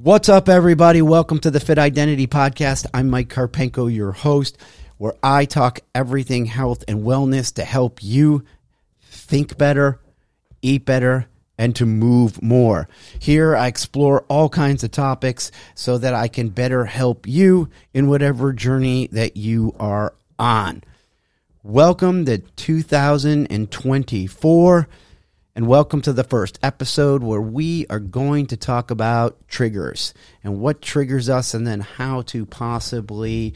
What's up, everybody? Welcome to the Fit Identity Podcast. I'm Mike Karpenko, your host, where I talk everything health and wellness to help you think better, eat better, and to move more. Here, I explore all kinds of topics so that I can better help you in whatever journey that you are on. Welcome to 2024 and welcome to the first episode where we are going to talk about triggers and what triggers us and then how to possibly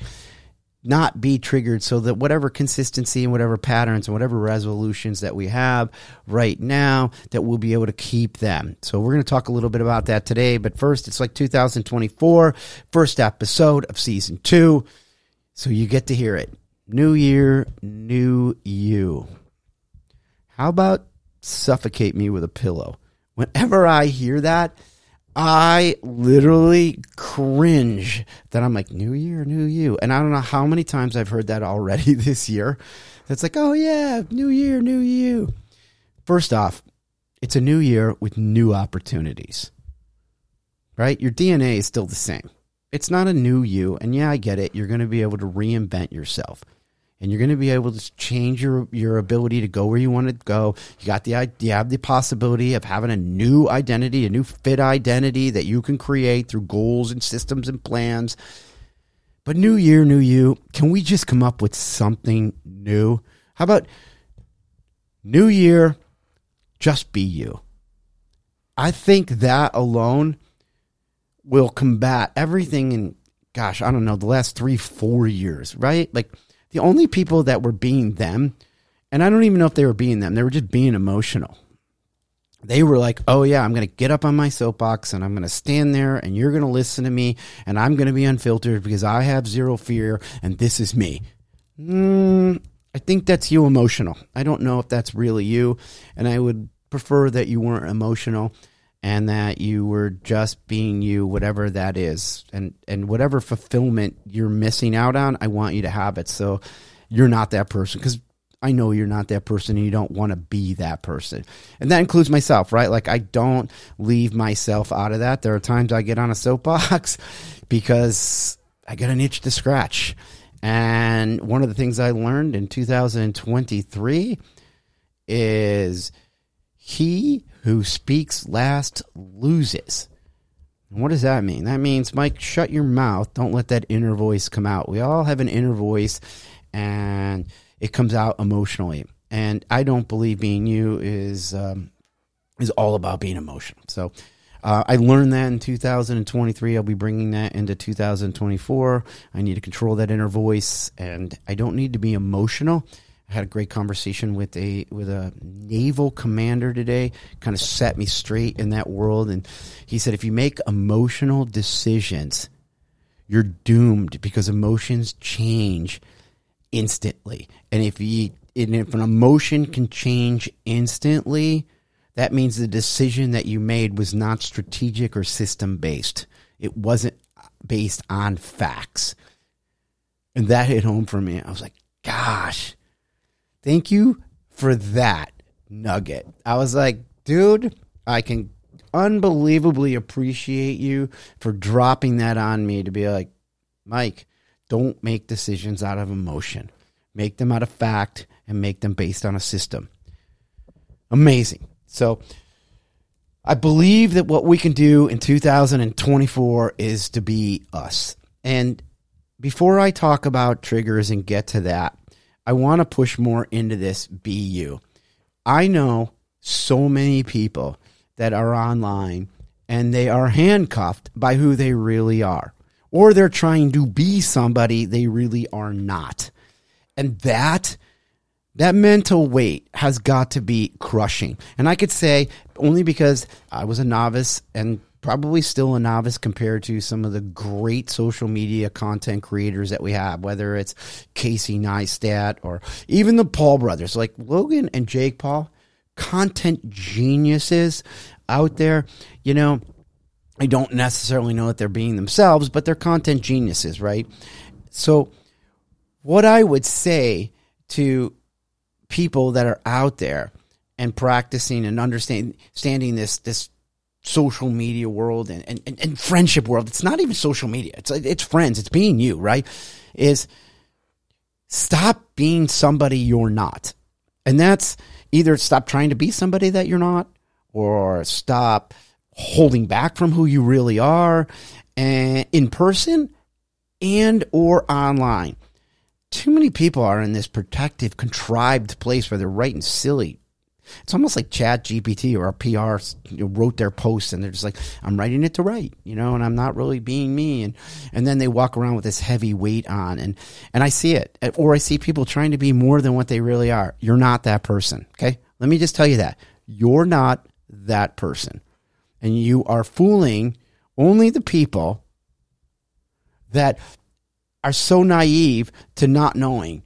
not be triggered so that whatever consistency and whatever patterns and whatever resolutions that we have right now that we'll be able to keep them. So we're going to talk a little bit about that today, but first it's like 2024, first episode of season 2. So you get to hear it. New year, new you. How about suffocate me with a pillow. Whenever I hear that, I literally cringe that I'm like, New Year, New You. And I don't know how many times I've heard that already this year. That's like, oh yeah, New Year, New You. First off, it's a new year with new opportunities, right? Your DNA is still the same. It's not a new you. And yeah, I get it. You're going to be able to reinvent yourself and you're going to be able to change your your ability to go where you want to go. You got the you have the possibility of having a new identity, a new fit identity that you can create through goals and systems and plans. But new year, new you, can we just come up with something new? How about new year, just be you? I think that alone will combat everything in gosh, I don't know, the last 3 4 years, right? Like the only people that were being them, and I don't even know if they were being them, they were just being emotional. They were like, oh, yeah, I'm going to get up on my soapbox and I'm going to stand there and you're going to listen to me and I'm going to be unfiltered because I have zero fear and this is me. Mm, I think that's you emotional. I don't know if that's really you. And I would prefer that you weren't emotional and that you were just being you whatever that is. And and whatever fulfillment you're missing out on i want you to have it. So you're not that person because i know you're not that person and you don't want to be that person. And that includes myself right? Like i don't leave myself out of that. There are times i get on a soapbox because i got an itch to scratch. And one of the things i learned in 2023 is he who speaks last loses. what does that mean? That means, Mike, shut your mouth. Don't let that inner voice come out. We all have an inner voice, and it comes out emotionally. And I don't believe being you is um, is all about being emotional. So uh, I learned that in 2023. I'll be bringing that into 2024. I need to control that inner voice, and I don't need to be emotional. Had a great conversation with a with a naval commander today. Kind of set me straight in that world, and he said, if you make emotional decisions, you're doomed because emotions change instantly. And if you and if an emotion can change instantly, that means the decision that you made was not strategic or system based. It wasn't uh, based on facts. And that hit home for me. I was like, gosh, Thank you for that nugget. I was like, dude, I can unbelievably appreciate you for dropping that on me to be like, Mike, don't make decisions out of emotion. Make them out of fact and make them based on a system. Amazing. So, I believe that what we can do in 2024 is to be us. And before I talk about triggers and get to that, I want to push more into this be you. I know so many people that are online and they are handcuffed by who they really are, or they're trying to be somebody they really are not. And that that mental weight has got to be crushing. And I could say only because I was a novice and probably still a novice compared to some of the great social media content creators that we have, whether it's Casey Neistat or even the Paul brothers, like Logan and Jake Paul, content geniuses out there. You know, I don't necessarily know that they're being themselves, but they're content geniuses, right? So, what I would say to people that are out there and practicing and understanding this this social media world and, and, and, and friendship world. It's not even social media. It's it's friends. It's being you, right? Is stop being somebody you're not. And that's either stop trying to be somebody that you're not or stop holding back from who you really are and in person and or online. Too many people are in this protective, contrived place where they're writing silly it's almost like Chat GPT or PR wrote their post and they're just like, I'm writing it to write, you know, and I'm not really being me. And, and then they walk around with this heavy weight on and, and I see it. Or I see people trying to be more than what they really are. You're not that person. Okay. Let me just tell you that you're not that person and you are fooling only the people that are so naive to not knowing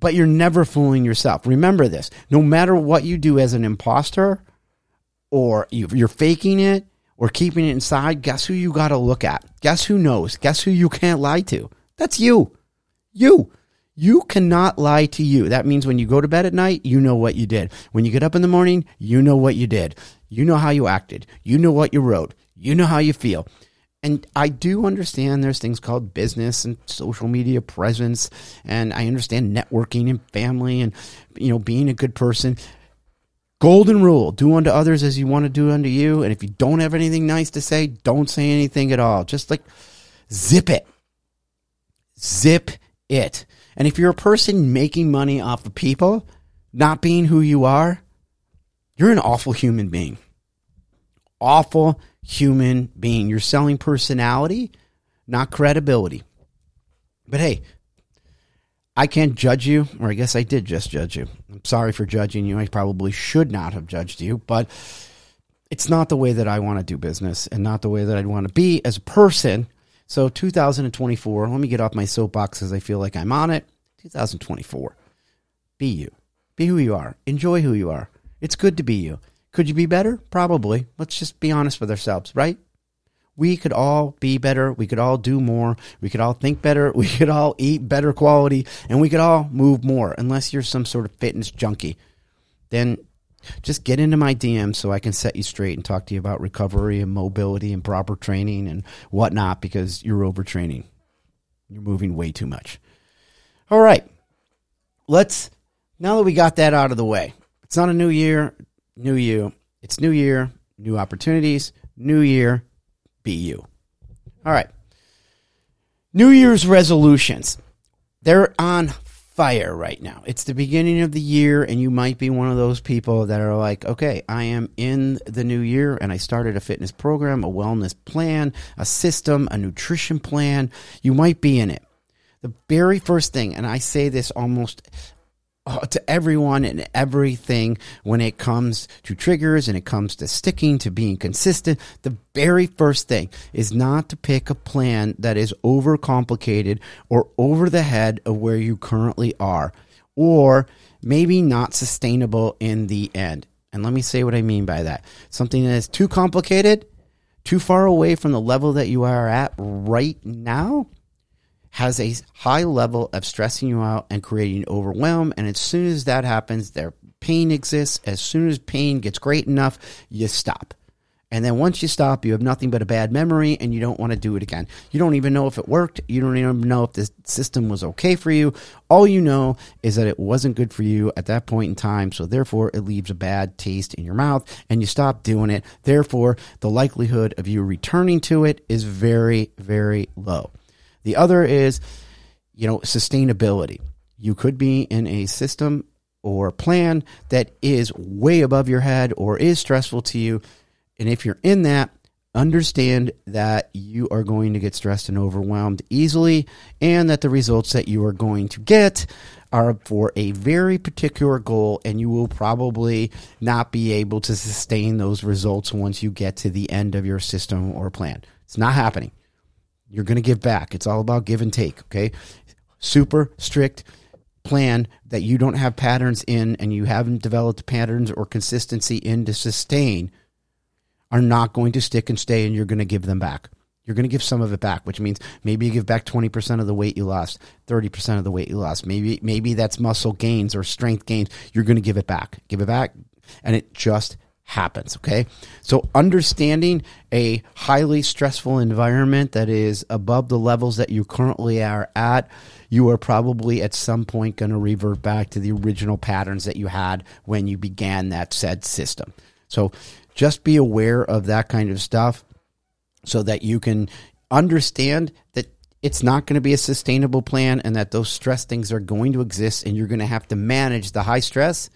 but you're never fooling yourself. Remember this no matter what you do as an imposter, or you're faking it, or keeping it inside, guess who you got to look at? Guess who knows? Guess who you can't lie to? That's you. You. You cannot lie to you. That means when you go to bed at night, you know what you did. When you get up in the morning, you know what you did. You know how you acted. You know what you wrote. You know how you feel. And I do understand there's things called business and social media presence, and I understand networking and family and you know being a good person. Golden rule: do unto others as you want to do unto you. And if you don't have anything nice to say, don't say anything at all. Just like zip it, zip it. And if you're a person making money off of people not being who you are, you're an awful human being. Awful human being. You're selling personality, not credibility. But hey, I can't judge you, or I guess I did just judge you. I'm sorry for judging you. I probably should not have judged you, but it's not the way that I want to do business and not the way that I'd want to be as a person. So, 2024, let me get off my soapbox because I feel like I'm on it. 2024, be you. Be who you are. Enjoy who you are. It's good to be you. Could you be better? Probably. Let's just be honest with ourselves, right? We could all be better. We could all do more. We could all think better. We could all eat better quality and we could all move more unless you're some sort of fitness junkie. Then just get into my DM so I can set you straight and talk to you about recovery and mobility and proper training and whatnot because you're overtraining. You're moving way too much. All right. Let's, now that we got that out of the way, it's not a new year new you. It's new year, new opportunities, new year, be you. All right. New Year's resolutions. They're on fire right now. It's the beginning of the year, and you might be one of those people that are like, okay, I am in the new year, and I started a fitness program, a wellness plan, a system, a nutrition plan. You might be in it. The very first thing, and I say this almost Uh, to everyone and everything when it comes to triggers and it comes to sticking to being consistent. The very first thing is not to pick a plan that is overcomplicated or over the head of where you currently are or maybe not sustainable in the end. And let me say what I mean by that. Something that is too complicated, too far away from the level that you are at right now has a high level of stressing you out and creating overwhelm. And as soon as that happens, their pain exists. As soon as pain gets great enough, you stop. And then once you stop, you have nothing but a bad memory and you don't want to do it again. You don't even know if it worked. You don't even know if the system was okay for you. All you know is that it wasn't good for you at that point in time. So therefore, it leaves a bad taste in your mouth and you stop doing it. Therefore, the likelihood of you returning to it is very, very low. The other is, you know, sustainability. You could be in a system or plan that is way above your head or is stressful to you. And if you're in that, understand that you are going to get stressed and overwhelmed easily, and that the results that you are going to get are for a very particular goal, and you will probably not be able to sustain those results once you get to the end of your system or plan. It's not happening. You're going to give back. It's all about give and take, okay? Super strict plan that you don't have patterns in and you haven't developed patterns or consistency in to sustain are not going to stick and stay and you're going to give them back. You're going to give some of it back, which means maybe you give back 20% of the weight you lost, 30% of the weight you lost. Maybe maybe that's muscle gains or strength gains. You're going to give it back. Give it back and it just happens. Okay. So understanding a highly stressful environment that is above the levels that you currently are at, you are probably at some point going to revert back to the original patterns that you had when you began that said system. So just be aware of that kind of stuff so that you can understand that it's not going to be a sustainable plan and that those stress things are going to exist and you're going to have to manage the high stress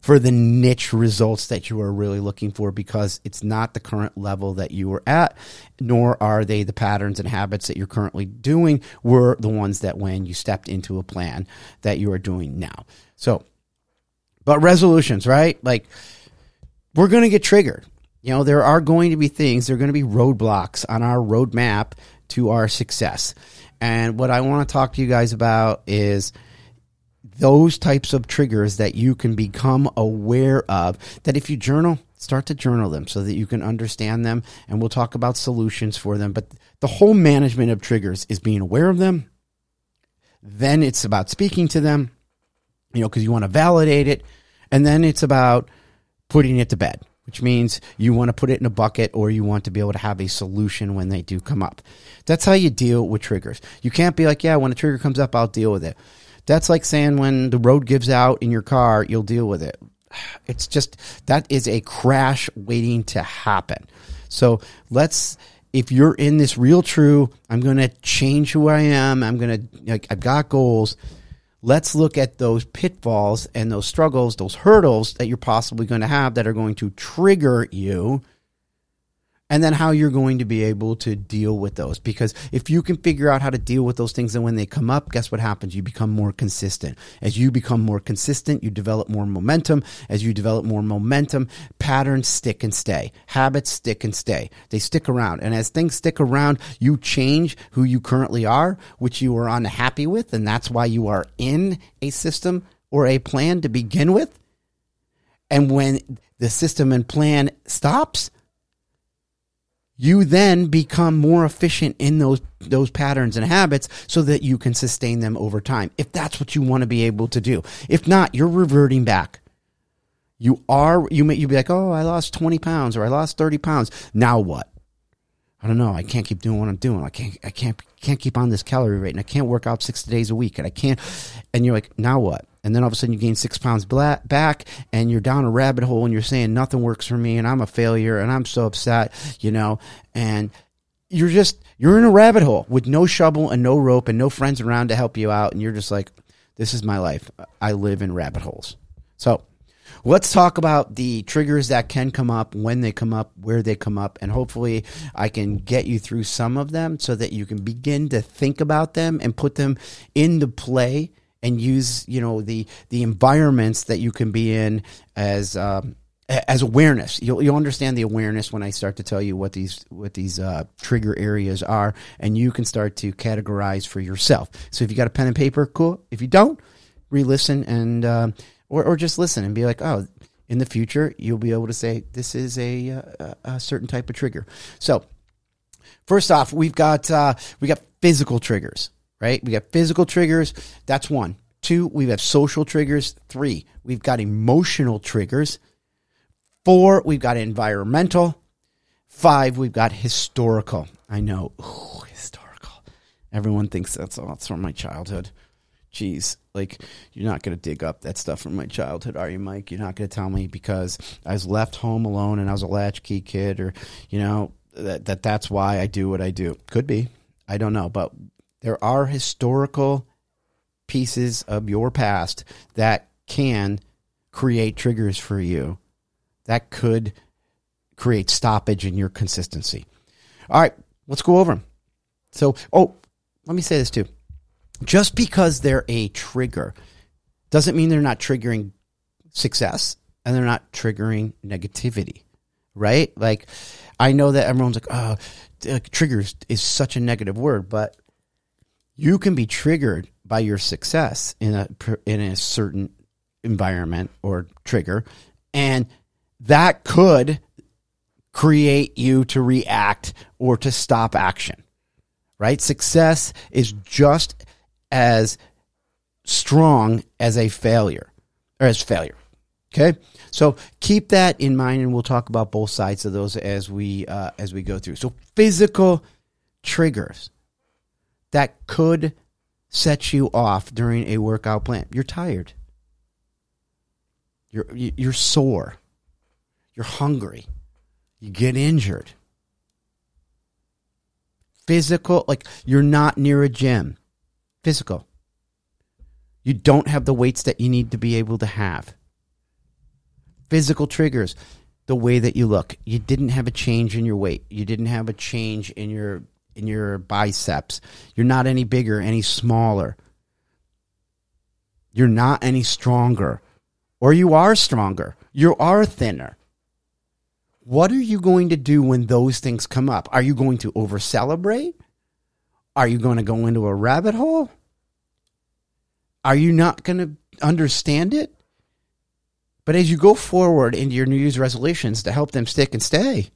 for the niche results that you are really looking for because it's not the current level that you were at, nor are they the patterns and habits that you're currently doing were the ones that when you stepped into a plan that you are doing now. So, but resolutions, right? Like we're going to get triggered. You know, there are going to be things, there are going to be roadblocks on our roadmap to our success. And what I want to talk to you guys about is those types of triggers that you can become aware of. That if you journal, start to journal them so that you can understand them. And we'll talk about solutions for them. But the whole management of triggers is being aware of them. Then it's about speaking to them, you know, because you want to validate it. And then it's about putting it to bed, which means you want to put it in a bucket or you want to be able to have a solution when they do come up. That's how you deal with triggers. You can't be like, yeah, when a trigger comes up, I'll deal with it. That's like saying when the road gives out in your car, you'll deal with it. It's just that is a crash waiting to happen. So let's if you're in this real true, I'm going to change who I am. I'm going to like I've got goals let's look at those pitfalls and those struggles, those hurdles that you're possibly going to have that are going to trigger you and then how you're going to be able to deal with those. Because if you can figure out how to deal with those things, and when they come up, guess what happens? You become more consistent. As you become more consistent, you develop more momentum. As you develop more momentum, patterns stick and stay. Habits stick and stay. They stick around. And as things stick around, you change who you currently are, which you are unhappy with. And that's why you are in a system or a plan to begin with. And when the system and plan stops, you then become more efficient in those those patterns and habits so that you can sustain them over time if that's what you want to be able to do. If not you're reverting back. You are you may you be like oh i lost 20 pounds or i lost 30 pounds. Now what? I don't know i can't keep doing what i'm doing. I can't i can't can't keep on this calorie rate and i can't work out six days a week and i can't and you're like now what and then all of a sudden you gain six pounds back and you're down a rabbit hole and you're saying nothing works for me and I'm a failure and I'm so upset, you know, and you're just, you're in a rabbit hole with no shovel and no rope and no friends around to help you out. And you're just like, this is my life. I live in rabbit holes. So let's talk about the triggers that can come up, when they come up, where they come up, and hopefully I can get you through some of them so that you can begin to think about them and put them into play and use you know the the environments that you can be in as um, as awareness. You'll you'll understand the awareness when I start to tell you what these what these uh, trigger areas are, and you can start to categorize for yourself. So if you got a pen and paper, cool. If you don't, re-listen and uh, or or just listen and be like, oh. In the future, you'll be able to say this is a, a, a certain type of trigger. So, first off, we've got uh, we got physical triggers right? We got physical triggers. That's one. Two, we have social triggers. Three, we've got emotional triggers. Four, we've got environmental. Five, we've got historical. I know, Ooh, historical. Everyone thinks that's all. It's from my childhood. Jeez, like you're not going to dig up that stuff from my childhood, are you, Mike? You're not going to tell me because I was left home alone and I was a latchkey kid, or you know that that that's why I do what I do. Could be, I don't know, but there are historical pieces of your past that can create triggers for you that could create stoppage in your consistency. All right, let's go over them. So, oh, let me say this too. Just because they're a trigger doesn't mean they're not triggering success and they're not triggering negativity, right? Like, I know that everyone's like, oh, triggers is such a negative word, but you can be triggered by your success in a in a certain environment or trigger and that could create you to react or to stop action right? Success is just as strong as a failure or as failure Okay, so keep that in mind, and we'll talk about both sides of those as we uh, as we go through. So physical triggers that could set you off during a workout plan. You're tired. You're you're sore. You're hungry. You get injured. Physical, like you're not near a gym. Physical. You don't have the weights that you need to be able to have physical triggers the way that you look you didn't have a change in your weight you didn't have a change in your in your biceps. You're not any bigger any smaller. You're not any stronger. Or you are stronger. You are thinner. What are you going to do when those things come up? Are you going to over celebrate are you going to go into a rabbit hole? Are you not going to understand it? But as you go forward into your New Year's resolutions to help them stick and stay,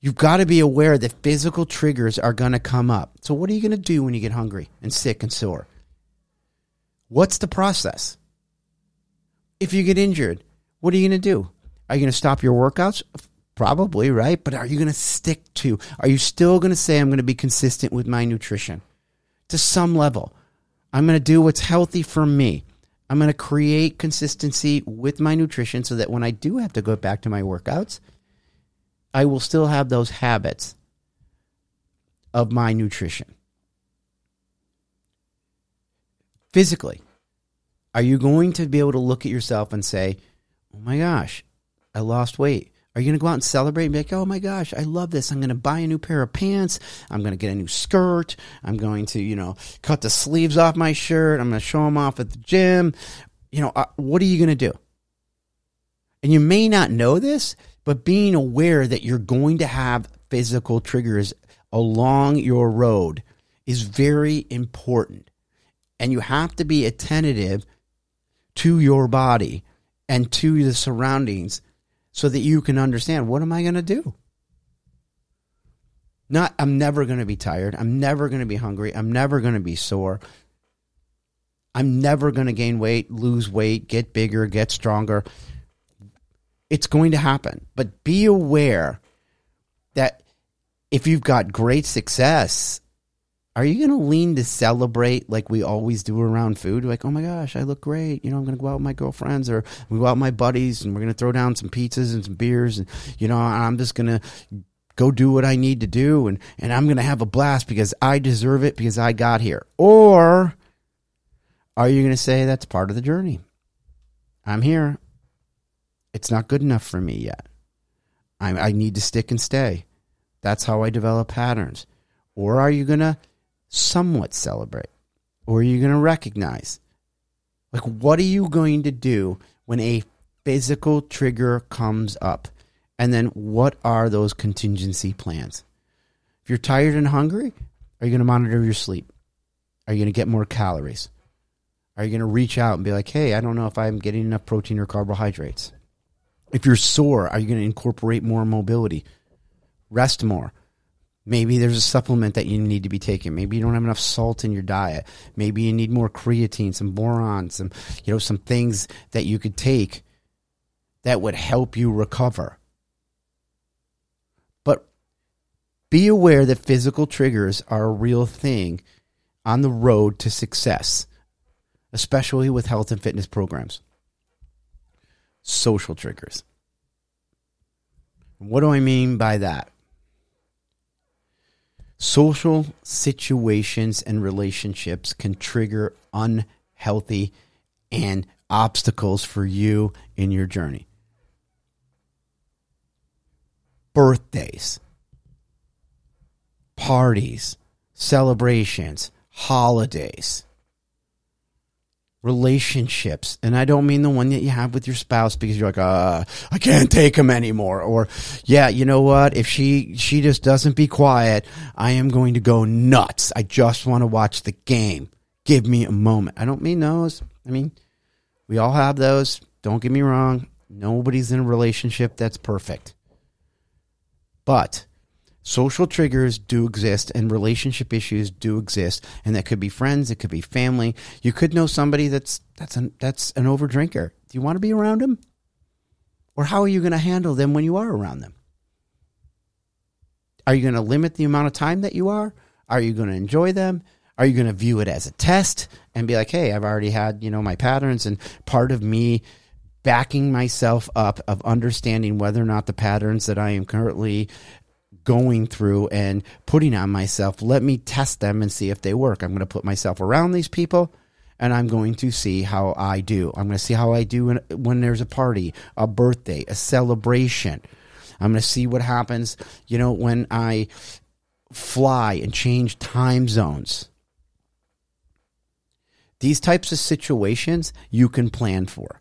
you've got to be aware that physical triggers are going to come up. So, what are you going to do when you get hungry and sick and sore? What's the process? If you get injured, what are you going to do? Are you going to stop your workouts? Probably, right? But are you going to stick to? Are you still going to say, I'm going to be consistent with my nutrition to some level? I'm going to do what's healthy for me. I'm going to create consistency with my nutrition so that when I do have to go back to my workouts, I will still have those habits of my nutrition. Physically, are you going to be able to look at yourself and say, oh my gosh, I lost weight? Are you going to go out and celebrate and be like, oh my gosh, I love this. I'm going to buy a new pair of pants. I'm going to get a new skirt. I'm going to, you know, cut the sleeves off my shirt. I'm going to show them off at the gym. You know, uh, what are you going to do? And you may not know this, but being aware that you're going to have physical triggers along your road is very important. And you have to be attentive to your body and to the surroundings so that you can understand what am I going to do? Not, I'm never going to be tired. I'm never going to be hungry. I'm never going to be sore. I'm never going to gain weight, lose weight, get bigger, get stronger. It's going to happen. But be aware that if you've got great success are you going to lean to celebrate like we always do around food? Like, oh my gosh, I look great. You know, I'm going to go out with my girlfriends or we go out with my buddies and we're going to throw down some pizzas and some beers. And, you know, I'm just going to go do what I need to do. And, and I'm going to have a blast because I deserve it because I got here. Or are you going to say that's part of the journey? I'm here. It's not good enough for me yet. I, I need to stick and stay. That's how I develop patterns. Or are you going to somewhat celebrate? Or are you going to recognize? Like, what are you going to do when a physical trigger comes up? And then what are those contingency plans? If you're tired and hungry, are you going to monitor your sleep? Are you going to get more calories? Are you going to reach out and be like, hey, I don't know if I'm getting enough protein or carbohydrates? If you're sore, are you going to incorporate more mobility? Rest more. Maybe there's a supplement that you need to be taking. Maybe you don't have enough salt in your diet. Maybe you need more creatine, some boron, some you know some things that you could take that would help you recover. But be aware that physical triggers are a real thing on the road to success, especially with health and fitness programs. Social triggers. What do I mean by that? Social situations and relationships can trigger unhealthy and obstacles for you in your journey. Birthdays, parties, celebrations, holidays relationships. And i don't mean the one that you have with your spouse because you're like uh i can't take him anymore. Or yeah you know what? If she she just doesn't be quiet i am going to go nuts. I just want to watch the game. Give me a moment. I don't mean those. I mean we all have those. Don't get me wrong. Nobody's in a relationship that's perfect. But social triggers do exist and relationship issues do exist and that could be friends it could be family you could know somebody that's that's an that's an overdrinker Do you want to be around them? Or how are you going to handle them when you are around them? Are you going to limit the amount of time that you are? Are you going to enjoy them? Are you going to view it as a test and be like, "Hey, I've already had, you know, my patterns and part of me backing myself up of understanding whether or not the patterns that I am currently going through and putting on myself, let me test them and see if they work. I'm going to put myself around these people and I'm going to see how I do. I'm going to see how I do when, when there's a party, a birthday, a celebration. I'm going to see what happens, you know, when I fly and change time zones. These types of situations you can plan for.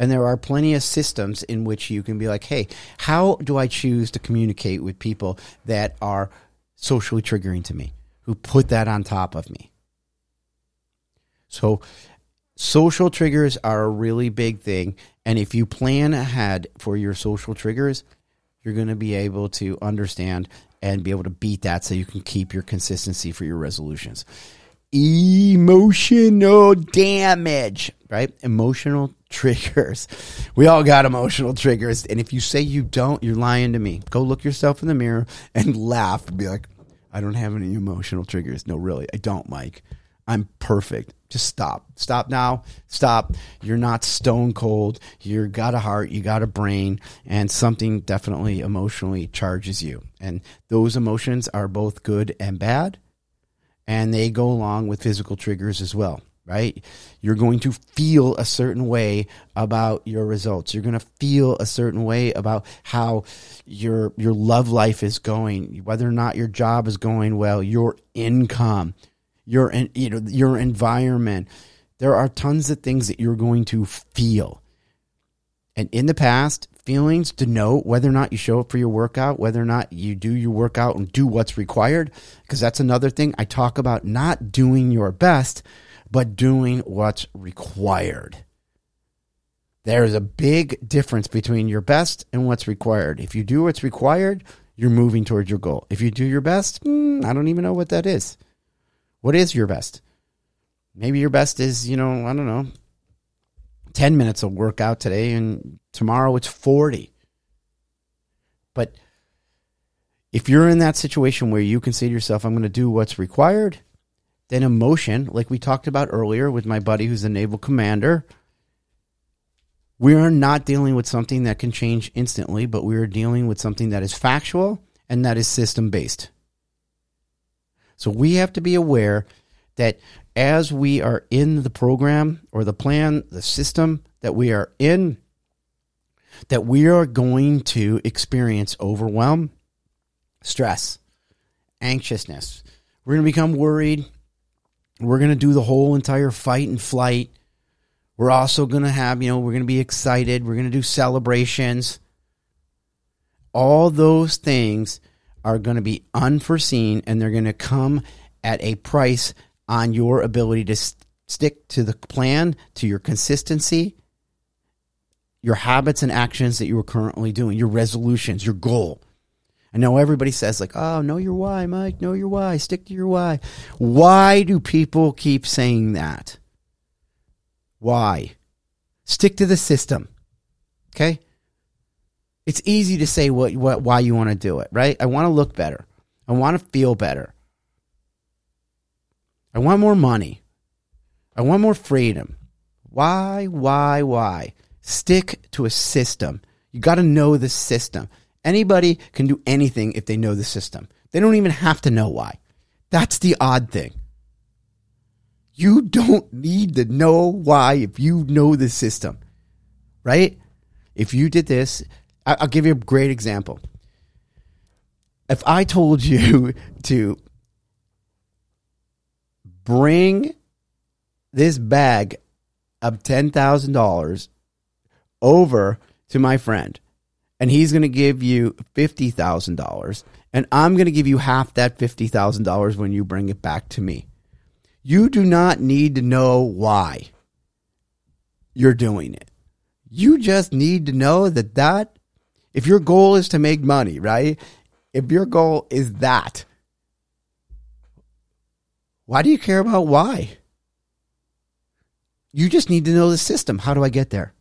And there are plenty of systems in which you can be like, hey, how do I choose to communicate with people that are socially triggering to me, who put that on top of me? So, social triggers are a really big thing. And if you plan ahead for your social triggers, you're going to be able to understand and be able to beat that so you can keep your consistency for your resolutions. Emotional damage, right? Emotional triggers. We all got emotional triggers. And if you say you don't, you're lying to me. Go look yourself in the mirror and laugh and be like, I don't have any emotional triggers. No, really, I don't, Mike. I'm perfect. Just stop. Stop now. Stop. You're not stone cold. You got a heart, you got a brain, and something definitely emotionally charges you. And those emotions are both good and bad, and they go along with physical triggers as well right? You're going to feel a certain way about your results. You're going to feel a certain way about how your your love life is going, whether or not your job is going well, your income, your you know your environment. There are tons of things that you're going to feel. And in the past, feelings denote whether or not you show up for your workout, whether or not you do your workout and do what's required. Because that's another thing I talk about not doing your best, but doing what's required. There is a big difference between your best and what's required. If you do what's required, you're moving towards your goal. If you do your best, mm, I don't even know what that is. What is your best? Maybe your best is, you know, I don't know, 10 minutes of workout today, and tomorrow it's 40. But if you're in that situation where you can say to yourself, I'm going to do what's required, then emotion, like we talked about earlier with my buddy who's a naval commander, we are not dealing with something that can change instantly, but we are dealing with something that is factual and that is system based. So we have to be aware that as we are in the program or the plan, the system that we are in, that we are going to experience overwhelm, stress, anxiousness. We're going to become worried. We're going to do the whole entire fight and flight. We're also going to have, you know, we're going to be excited. We're going to do celebrations. All those things are going to be unforeseen and they're going to come at a price on your ability to st- stick to the plan, to your consistency, your habits and actions that you are currently doing, your resolutions, your goal. I know everybody says, like, oh, know your why, Mike, know your why, stick to your why. Why do people keep saying that? Why? Stick to the system. Okay? It's easy to say what, what why you want to do it, right? I want to look better. I want to feel better. I want more money. I want more freedom. Why, why, why? Stick to a system. You got to know the system. Anybody can do anything if they know the system. They don't even have to know why. That's the odd thing. You don't need to know why if you know the system, right? If you did this, I'll give you a great example. If I told you to bring this bag of $10,000 over to my friend and he's going to give you $50,000 and I'm going to give you half that $50,000 when you bring it back to me. You do not need to know why you're doing it. You just need to know that that if your goal is to make money, right? If your goal is that, why do you care about why? you just need to know the system. How do I get there?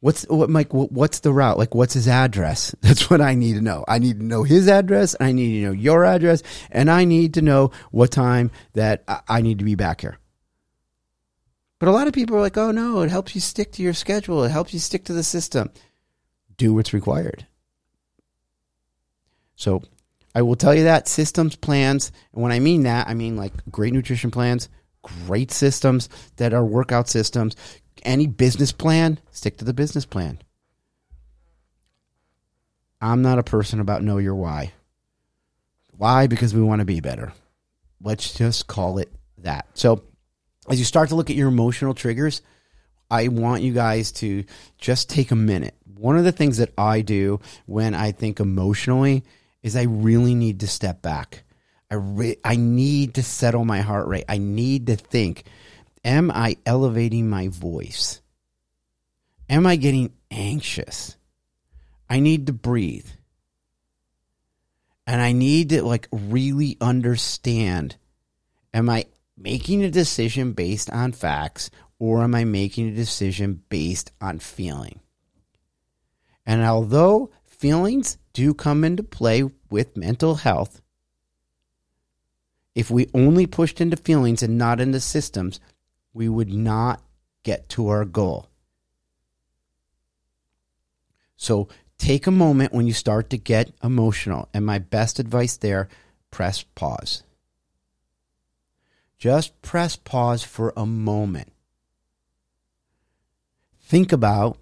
What's what Mike? What's the route? Like, what's his address? That's what I need to know. I need to know his address. I need to know your address, and I need to know what time that I need to be back here. But a lot of people are like, "Oh no, it helps you stick to your schedule. It helps you stick to the system. Do what's required." So, I will tell you that systems plans, and when I mean that, I mean like great nutrition plans, great systems that are workout systems. Any business plan, stick to the business plan. I'm not a person about know your why. Why? Because we want to be better. Let's just call it that. So, as you start to look at your emotional triggers, I want you guys to just take a minute. One of the things that I do when I think emotionally is I really need to step back. I re- I need to settle my heart rate. I need to think, am I elevating my voice? Am I getting anxious? I need to breathe. And I need to like really understand am I making a decision based on facts or am I making a decision based on feeling? And although feelings do come into play with mental health, if we only pushed into feelings and not into systems, we would not get to our goal. So take a moment when you start to get emotional. And my best advice there press pause. Just press pause for a moment. Think about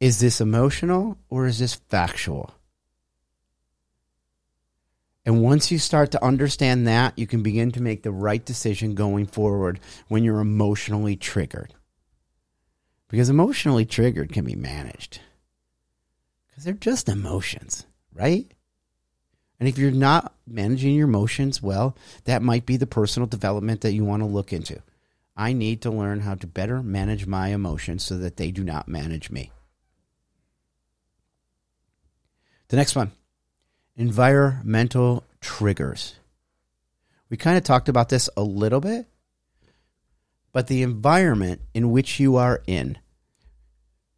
is this emotional or is this factual? And once you start to understand that, you can begin to make the right decision going forward when you're emotionally triggered. Because emotionally triggered can be managed. Because they're just emotions, right? And if you're not managing your emotions well, that might be the personal development that you want to look into. I need to learn how to better manage my emotions so that they do not manage me. The next one environmental triggers. We kind of talked about this a little bit, but the environment in which you are in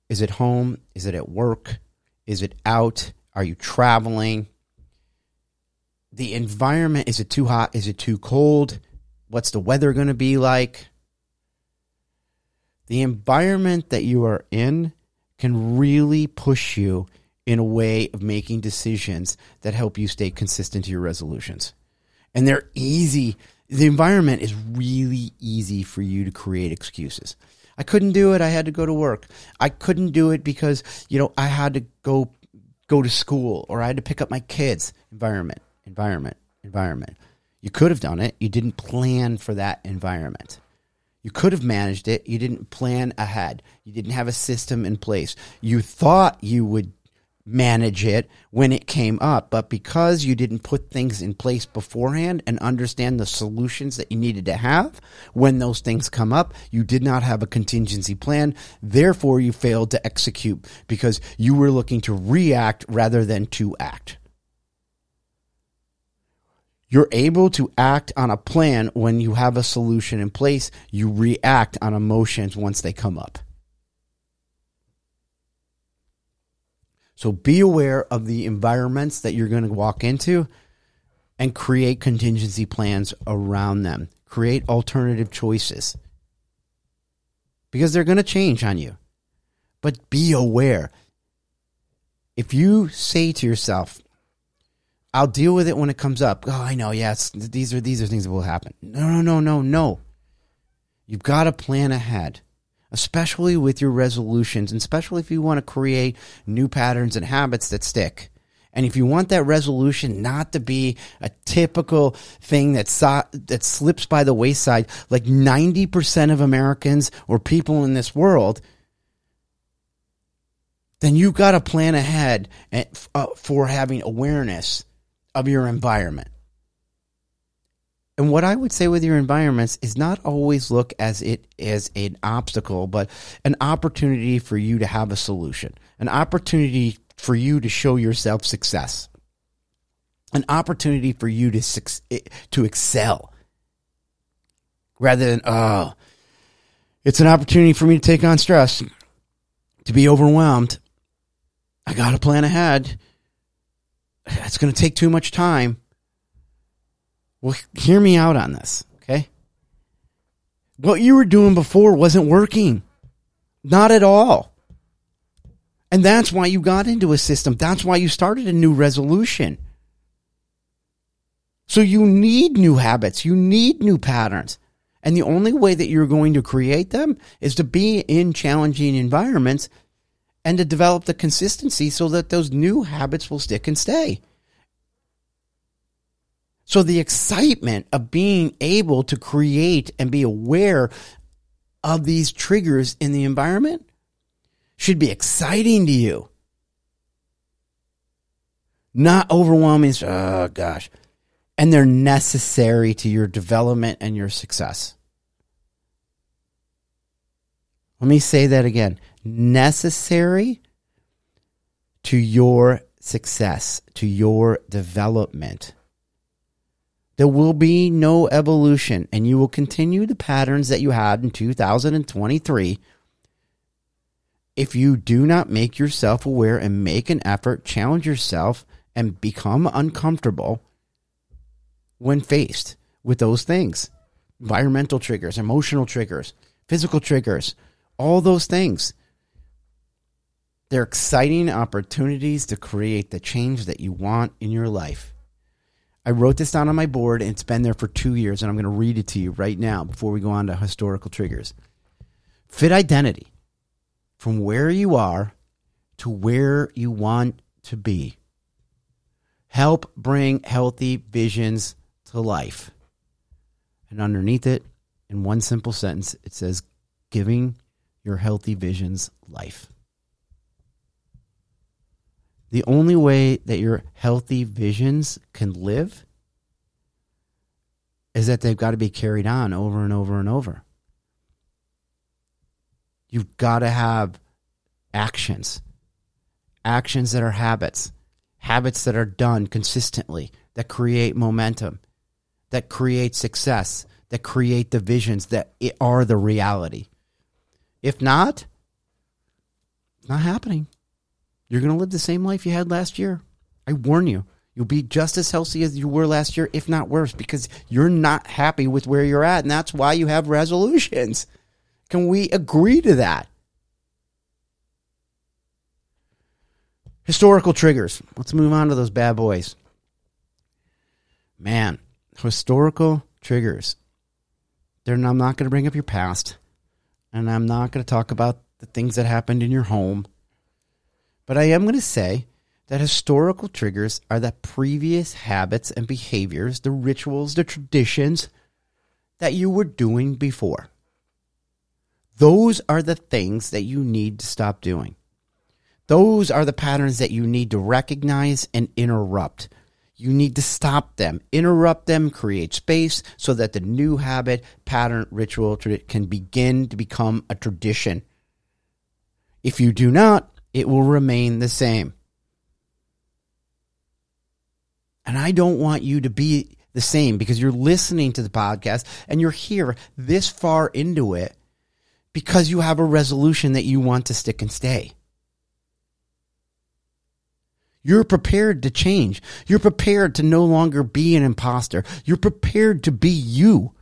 is it home? Is it at work? Is it out? Are you traveling? The environment is it too hot? Is it too cold? What's the weather going to be like? The environment that you are in can really push you in a way of making decisions that help you stay consistent to your resolutions. And they're easy. The environment is really easy for you to create excuses. I couldn't do it. I had to go to work. I couldn't do it because, you know, I had to go go to school or I had to pick up my kids. Environment, environment, environment. You could have done it. You didn't plan for that environment. You could have managed it. You didn't plan ahead. You didn't have a system in place. You thought you would manage it when it came up. But because you didn't put things in place beforehand and understand the solutions that you needed to have when those things come up, you did not have a contingency plan. Therefore, you failed to execute because you were looking to react rather than to act. You're able to act on a plan when you have a solution in place. You react on emotions once they come up. So be aware of the environments that you're going to walk into and create contingency plans around them. Create alternative choices because they're going to change on you. But be aware. If you say to yourself, I'll deal with it when it comes up. Oh, I know. Yes, these are these are things that will happen. No, no, no, no, no. You've got to plan ahead especially with your resolutions, and especially if you want to create new patterns and habits that stick. And if you want that resolution not to be a typical thing that that slips by the wayside, like 90% of Americans or people in this world, then you've got to plan ahead uh, for having awareness of your environment. And what I would say with your environments is not always look as it as an obstacle, but an opportunity for you to have a solution, an opportunity for you to show yourself success, an opportunity for you to eh, to excel, rather than oh, It's an opportunity for me to take on stress, to be overwhelmed. I got to plan ahead. It's going to take too much time. Well, hear me out on this, okay? What you were doing before wasn't working. Not at all. And that's why you got into a system. That's why you started a new resolution. So you need new habits. You need new patterns. And the only way that you're going to create them is to be in challenging environments and to develop the consistency so that those new habits will stick and stay. So the excitement of being able to create and be aware of these triggers in the environment should be exciting to you. Not overwhelming. Oh, gosh. And they're necessary to your development and your success. Let me say that again. Necessary to your success, to your development. There will be no evolution, and you will continue the patterns that you had in 2023 if you do not make yourself aware and make an effort, challenge yourself, and become uncomfortable when faced with those things environmental triggers, emotional triggers, physical triggers, all those things. They're exciting opportunities to create the change that you want in your life. I wrote this down on my board and it's been there for two years, and I'm going to read it to you right now before we go on to historical triggers. Fit identity from where you are to where you want to be. Help bring healthy visions to life. And underneath it, in one simple sentence, it says, giving your healthy visions life. The only way that your healthy visions can live is that they've got to be carried on over and over and over. You've got to have actions, actions that are habits, habits that are done consistently, that create momentum, that create success, that create the visions that are the reality. If not, it's not happening. You're going to live the same life you had last year. I warn you. You'll be just as healthy as you were last year, if not worse, because you're not happy with where you're at. And that's why you have resolutions. Can we agree to that? Historical triggers. Let's move on to those bad boys. Man, historical triggers. They're, I'm not going to bring up your past, and I'm not going to talk about the things that happened in your home. But I am going to say that historical triggers are the previous habits and behaviors, the rituals, the traditions that you were doing before. Those are the things that you need to stop doing. Those are the patterns that you need to recognize and interrupt. You need to stop them, interrupt them, create space so that the new habit, pattern, ritual can begin to become a tradition. If you do not, it will remain the same. And I don't want you to be the same because you're listening to the podcast and you're here this far into it because you have a resolution that you want to stick and stay. You're prepared to change. You're prepared to no longer be an imposter. You're prepared to be you.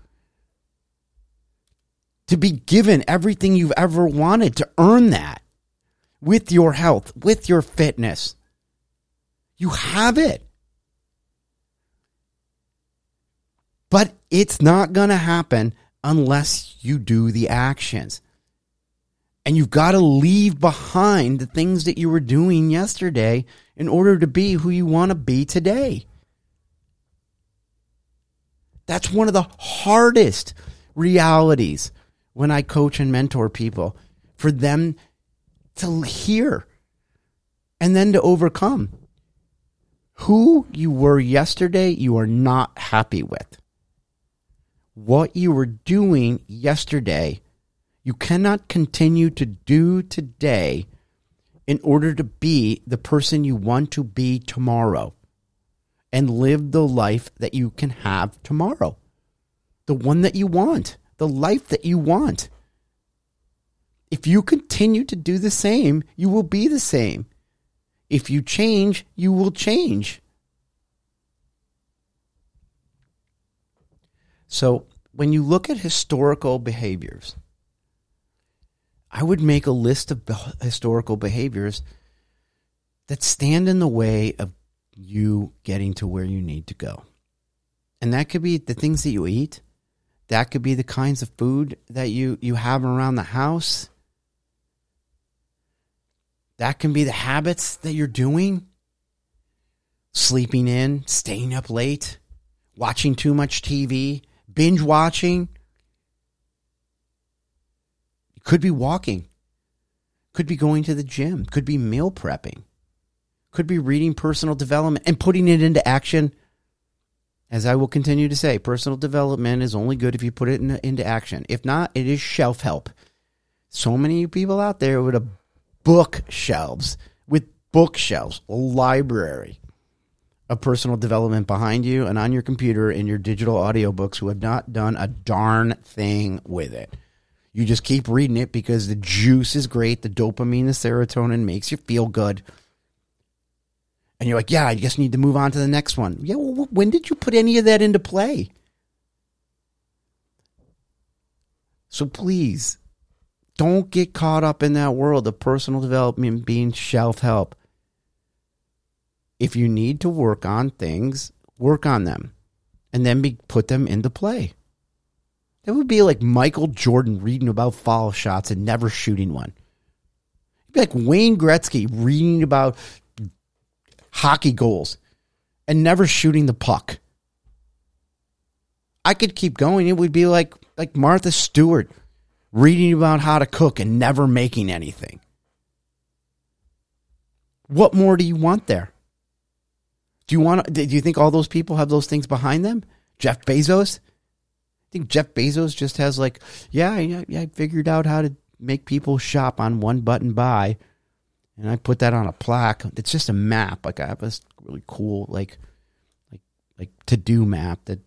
To be given everything you've ever wanted, to earn that with your health, with your fitness. You have it. But it's not going to happen unless you do the actions. And you've got to leave behind the things that you were doing yesterday in order to be who you want to be today. That's one of the hardest realities when I coach and mentor people for them to hear and then to overcome. Who you were yesterday, you are not happy with. What you were doing yesterday, you cannot continue to do today in order to be the person you want to be tomorrow and live the life that you can have tomorrow. The one that you want, the life that you want. If you continue to do the same, you will be the same. If you change, you will change. So, when you look at historical behaviors, I would make a list of historical behaviors that stand in the way of you getting to where you need to go. And that could be the things that you eat. That could be the kinds of food that you, you have around the house. That can be the habits that you're doing. Sleeping in, staying up late, watching too much TV, binge watching. Could be walking. Could be going to the gym. Could be meal prepping. Could be reading personal development and putting it into action. As I will continue to say, personal development is only good if you put it in, into action. If not, it is shelf help. So many people out there with a bookshelves, with bookshelves, a library of personal development behind you and on your computer in your digital audiobooks who have not done a darn thing with it. You just keep reading it because the juice is great, the dopamine, the serotonin makes you feel good. And you're like, yeah, I just need to move on to the next one. Yeah, well, when did you put any of that into play? So please, don't get caught up in that world of personal development being shelf help. If you need to work on things, work on them and then be, put them into play. That would be like Michael Jordan reading about foul shots and never shooting one. It'd be like Wayne Gretzky reading about hockey goals and never shooting the puck. I could keep going. It would be like like Martha Stewart reading about how to cook and never making anything. What more do you want there? Do you want? Do you think all those people have those things behind them? Jeff Bezos. I think Jeff Bezos just has like, yeah, I, I figured out how to make people shop on one button buy, and I put that on a plaque. It's just a map. Like I have this really cool like, like like to do map that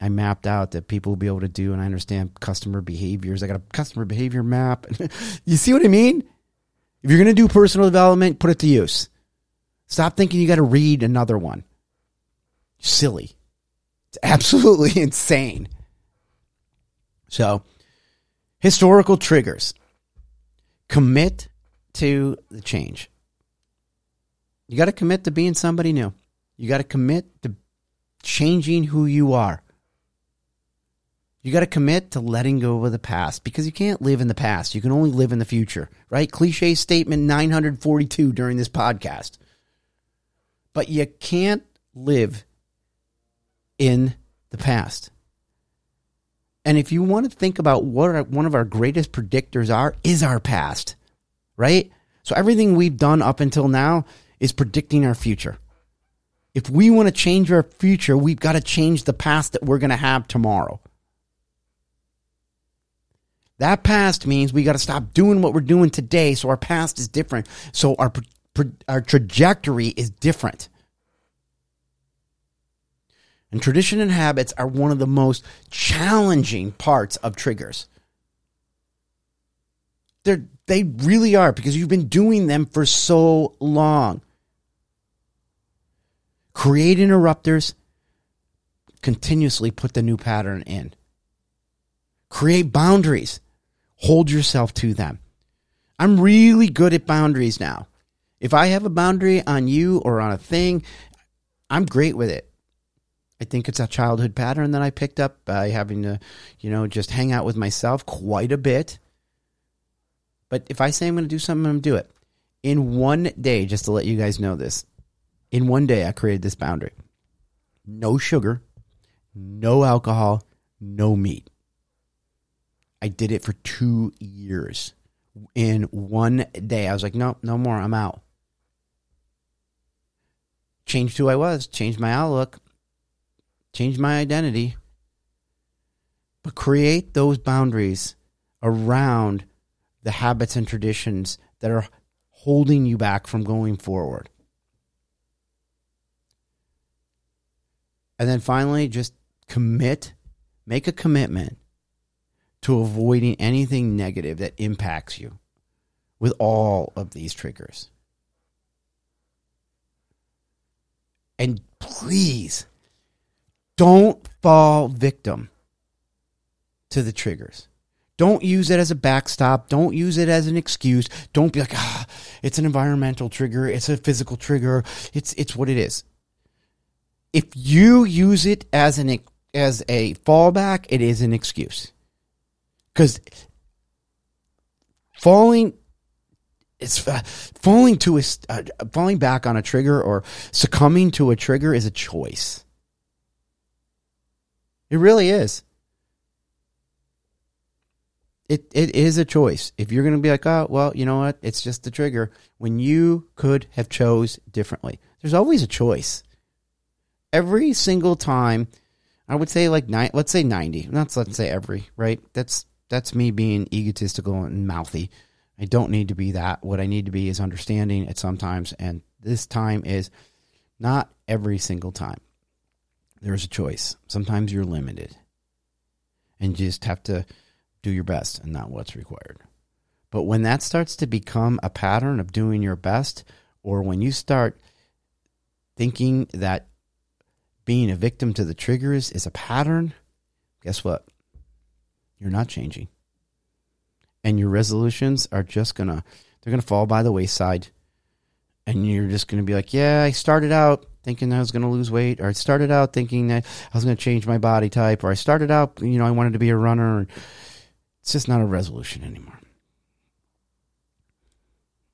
I mapped out that people will be able to do, and I understand customer behaviors. I got a customer behavior map. you see what I mean? If you're going to do personal development, put it to use. Stop thinking you got to read another one. Silly. It's absolutely insane. So, historical triggers. Commit to the change. You got to commit to being somebody new. You got to commit to changing who you are. You got to commit to letting go of the past because you can't live in the past. You can only live in the future, right? Cliche statement 942 during this podcast but you can't live in the past. And if you want to think about what our, one of our greatest predictors are, is our past, right? So everything we've done up until now is predicting our future. If we want to change our future, we've got to change the past that we're going to have tomorrow. That past means we got to stop doing what we're doing today so our past is different. So our our trajectory is different. And tradition and habits are one of the most challenging parts of triggers. They're, they really are because you've been doing them for so long. Create interrupters, continuously put the new pattern in. Create boundaries, hold yourself to them. I'm really good at boundaries now. If I have a boundary on you or on a thing, I'm great with it. I think it's a childhood pattern that I picked up by having to, you know, just hang out with myself quite a bit. But if I say I'm going to do something, I'm going to do it. In one day, just to let you guys know this, in one day, I created this boundary no sugar, no alcohol, no meat. I did it for two years. In one day, I was like, no, no more. I'm out changed who I was, changed my outlook, changed my identity. But create those boundaries around the habits and traditions that are holding you back from going forward. And then finally, just commit, make a commitment to avoiding anything negative that impacts you. with all of these triggers. And please don't fall victim to the triggers. Don't use it as a backstop. Don't use it as an excuse. Don't be like, ah, it's an environmental trigger. It's a physical trigger. It's it's what it is. If you use it as an as a fallback, it is an excuse. Because falling it's uh, falling to a uh, falling back on a trigger or succumbing to a trigger is a choice. It really is. It it is a choice. If you're going to be like, "Oh, well, you know what? It's just the trigger." When you could have chose differently. There's always a choice. Every single time, I would say like nine, let's say 90. Not let's say every, right? That's that's me being egotistical and mouthy I don't need to be that. What I need to be is understanding at sometimes, and this time is not every single time. There's a choice. Sometimes you're limited, and you just have to do your best and not what's required. But when that starts to become a pattern of doing your best, or when you start thinking that being a victim to the triggers is a pattern, guess what? You're not changing. And your resolutions are just gonna they're gonna fall by the wayside. And you're just gonna be like yeah i started out thinking i was gonna lose weight or i started out thinking that i was gonna change my body type or i started out you know i wanted to be a runner. It's just not a resolution anymore.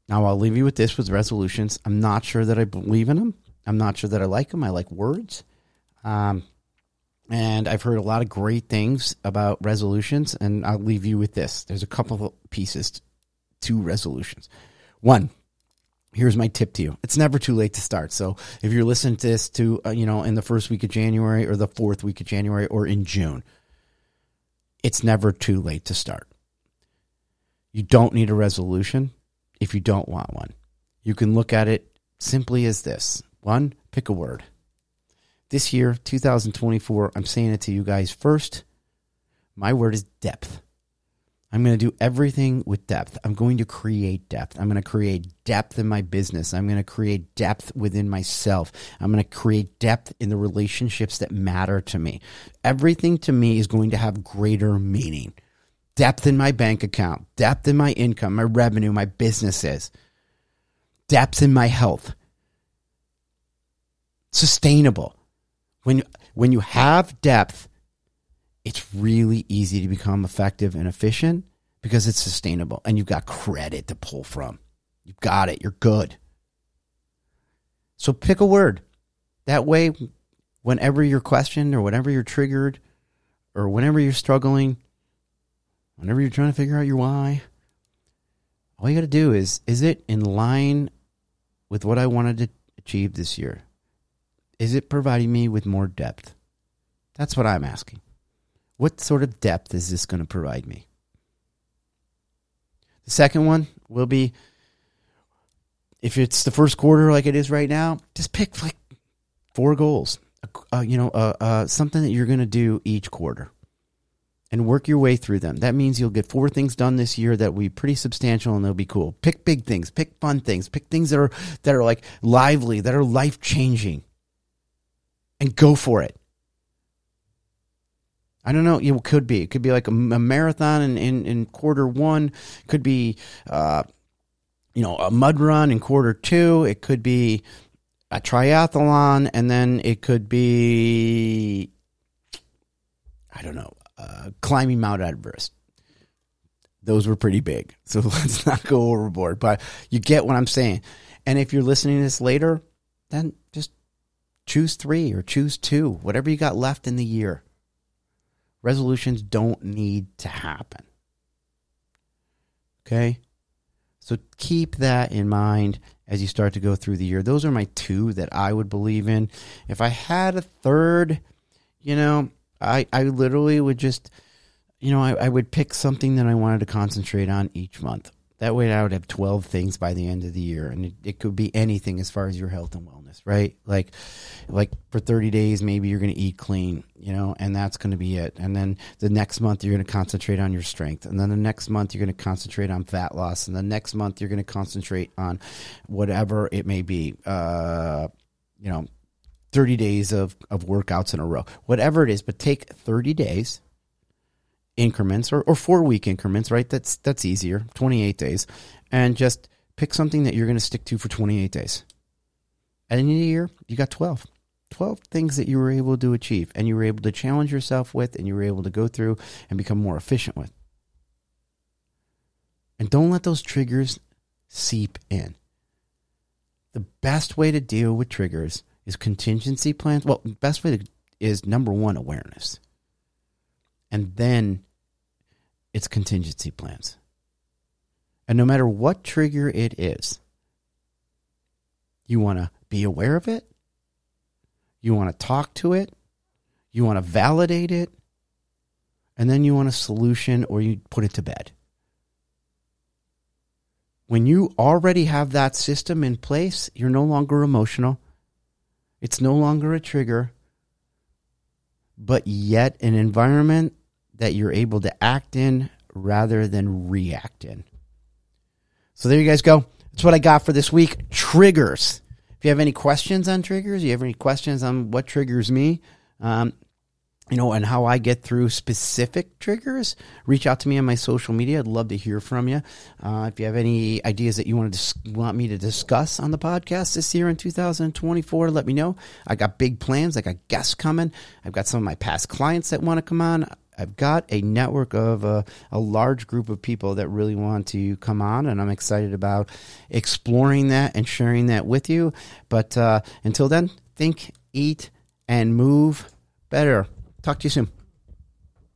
Now i'll leave you with this with resolutions. I'm not sure that i believe in them i'm not sure that i like them i like words. Um, and I've heard a lot of great things about resolutions, and I'll leave you with this. There's a couple of pieces to resolutions. One, here's my tip to you: it's never too late to start. So if you're listening to this to uh, you know in the first week of January or the fourth week of January or in June, it's never too late to start. You don't need a resolution if you don't want one. You can look at it simply as this: one, pick a word this year, 2024, I'm saying it to you guys first. My word is depth. I'm going to do everything with depth. I'm going to create depth. I'm going to create depth in my business. I'm going to create depth within myself. I'm going to create depth in the relationships that matter to me. Everything to me is going to have greater meaning. Depth in my bank account, depth in my income, my revenue, my businesses, depth in my health. Sustainable when when you have depth, it's really easy to become effective and efficient because it's sustainable and you've got credit to pull from. You've got it. You're good. So pick a word. That way, whenever you're questioned or whenever you're triggered or whenever you're struggling, whenever you're trying to figure out your why, all you got to do is is it in line with what I wanted to achieve this year? Is it providing me with more depth? That's what I'm asking. What sort of depth is this going to provide me? The second one will be if it's the first quarter like it is right now, just pick like four goals. Uh, you know, uh, uh, something that you're going to do each quarter and work your way through them. That means you'll get four things done this year that will be pretty substantial and they'll be cool. Pick big things, pick fun things, pick things that are that are like lively, that are life changing and go for it. I don't know. It could be. It could be like a, a marathon in, in, in, quarter one. It could be, uh, you know, a mud run in quarter two. It could be a triathlon, and then it could be, I don't know, uh, climbing Mount Everest. Those were pretty big, so let's not go overboard. But you get what I'm saying. And if you're listening to this later, then just Choose three or choose two, whatever you got left in the year. Resolutions don't need to happen. Okay? So keep that in mind as you start to go through the year. Those are my two that I would believe in. If I had a third, you know, I, I literally would just, you know, I, I would pick something that I wanted to concentrate on each month. That way, I would have 12 things by the end of the year. And it, it could be anything as far as your health and wellness, right? Like, like for 30 days, maybe you're going to eat clean, you know, and that's going to be it. And then the next month, you're going to concentrate on your strength. And then the next month, you're going to concentrate on fat loss. And the next month, you're going to concentrate on whatever it may be, uh, you know, 30 days of, of workouts in a row, whatever it is, but take 30 days increments or, or four week increments, right? That's that's easier, 28 days. And just pick something that you're going to stick to for 28 days. At the end of the year, you got 12. 12 things that you were able to achieve and you were able to challenge yourself with and you were able to go through and become more efficient with. And don't let those triggers seep in. The best way to deal with triggers is contingency plans. Well, best way to, is number one, awareness. And then it's contingency plans. And no matter what trigger it is, you want to be aware of it, you want to talk to it, you want to validate it, and then you want a solution or you put it to bed. When you already have that system in place, you're no longer emotional. It's no longer a trigger, but yet an environment that you're able to act in rather than react in. So there you guys go. That's what I got for this week. Triggers. If you have any questions on triggers, you have any questions on what triggers me, um, you know, and how I get through specific triggers, reach out to me on my social media. I'd love to hear from you. Uh, if you have any ideas that you want to want me to discuss on the podcast this year in 2024, let me know. I got big plans. I got guests coming. I've got some of my past clients that want to come on. I've got a network of a, a, large group of people that really want to come on, and I'm excited about exploring that and sharing that with you. But uh, until then, think, eat, and move better. Takk Kísim